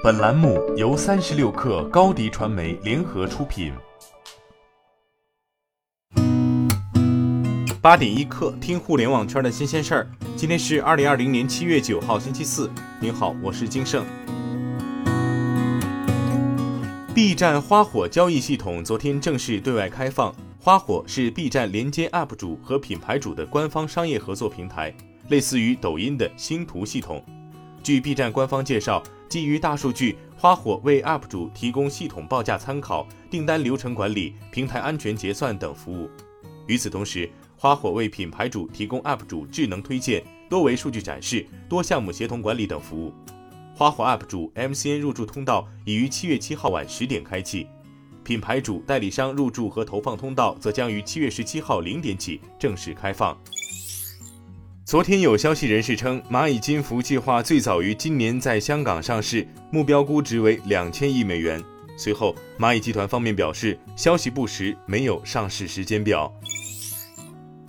本栏目由三十六氪高低传媒联合出品。八点一刻，听互联网圈的新鲜事儿。今天是二零二零年七月九号，星期四。您好，我是金盛。B 站花火交易系统昨天正式对外开放。花火是 B 站连接 UP 主和品牌主的官方商业合作平台，类似于抖音的星图系统。据 B 站官方介绍，基于大数据，花火为 UP 主提供系统报价参考、订单流程管理、平台安全结算等服务。与此同时，花火为品牌主提供 UP 主智能推荐、多维数据展示、多项目协同管理等服务。花火 UP 主 MCN 入驻通道已于七月七号晚十点开启，品牌主代理商入驻和投放通道则将于七月十七号零点起正式开放。昨天有消息人士称，蚂蚁金服计划最早于今年在香港上市，目标估值为两千亿美元。随后，蚂蚁集团方面表示，消息不实，没有上市时间表。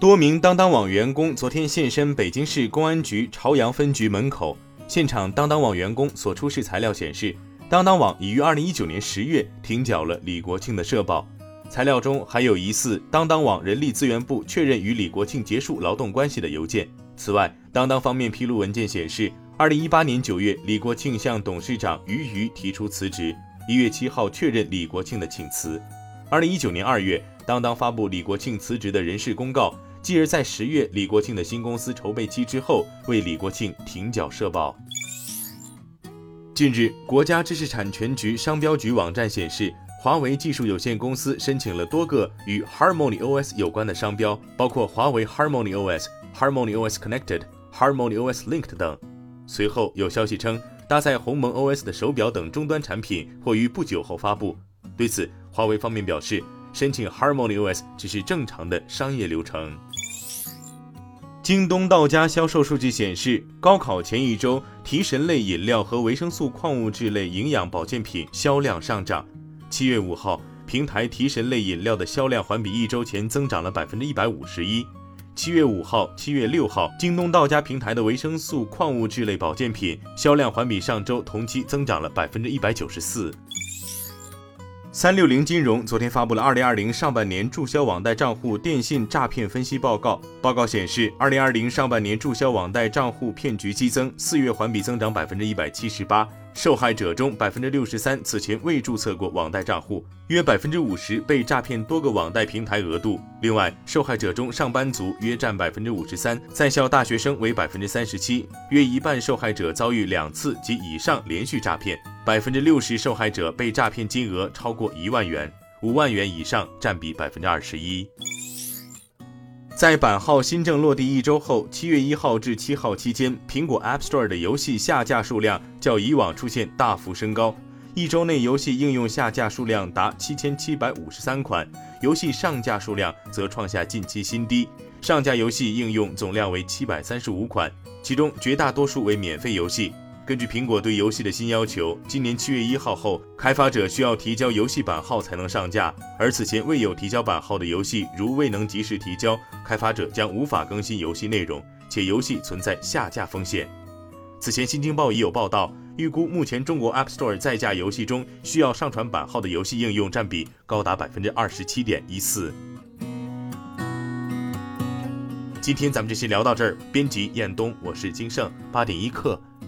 多名当当网员工昨天现身北京市公安局朝阳分局门口，现场当当网员工所出示材料显示，当当网已于二零一九年十月停缴了李国庆的社保。材料中还有疑似当当网人力资源部确认与李国庆结束劳动关系的邮件。此外，当当方面披露文件显示，二零一八年九月，李国庆向董事长于渝提出辞职，一月七号确认李国庆的请辞。二零一九年二月，当当发布李国庆辞职的人事公告，继而在十月李国庆的新公司筹备期之后，为李国庆停缴社保。近日，国家知识产权局商标局网站显示，华为技术有限公司申请了多个与 Harmony OS 有关的商标，包括华为 Harmony OS。Harmony OS Connected、Harmony OS Linked 等。随后有消息称，搭载鸿蒙 OS 的手表等终端产品或于不久后发布。对此，华为方面表示，申请 Harmony OS 只是正常的商业流程。京东到家销售数据显示，高考前一周，提神类饮料和维生素矿物质类营养保健品销量上涨。七月五号，平台提神类饮料的销量环比一周前增长了百分之一百五十一。七月五号、七月六号，京东到家平台的维生素、矿物质类保健品销量环比上周同期增长了百分之一百九十四。三六零金融昨天发布了二零二零上半年注销网贷账户电信诈骗分析报告。报告显示，二零二零上半年注销网贷账户骗局激增，四月环比增长百分之一百七十八。受害者中，百分之六十三此前未注册过网贷账户，约百分之五十被诈骗多个网贷平台额度。另外，受害者中上班族约占百分之五十三，在校大学生为百分之三十七，约一半受害者遭遇两次及以上连续诈骗，百分之六十受害者被诈骗金额超过一万元，五万元以上占比百分之二十一。在版号新政落地一周后，七月一号至七号期间，苹果 App Store 的游戏下架数量较以往出现大幅升高。一周内，游戏应用下架数量达七千七百五十三款，游戏上架数量则创下近期新低。上架游戏应用总量为七百三十五款，其中绝大多数为免费游戏。根据苹果对游戏的新要求，今年七月一号后，开发者需要提交游戏版号才能上架。而此前未有提交版号的游戏，如未能及时提交，开发者将无法更新游戏内容，且游戏存在下架风险。此前，《新京报》已有报道，预估目前中国 App Store 在架游戏中需要上传版号的游戏应用占比高达百分之二十七点一四。今天咱们就先聊到这儿。编辑：彦东，我是金盛，八点一刻。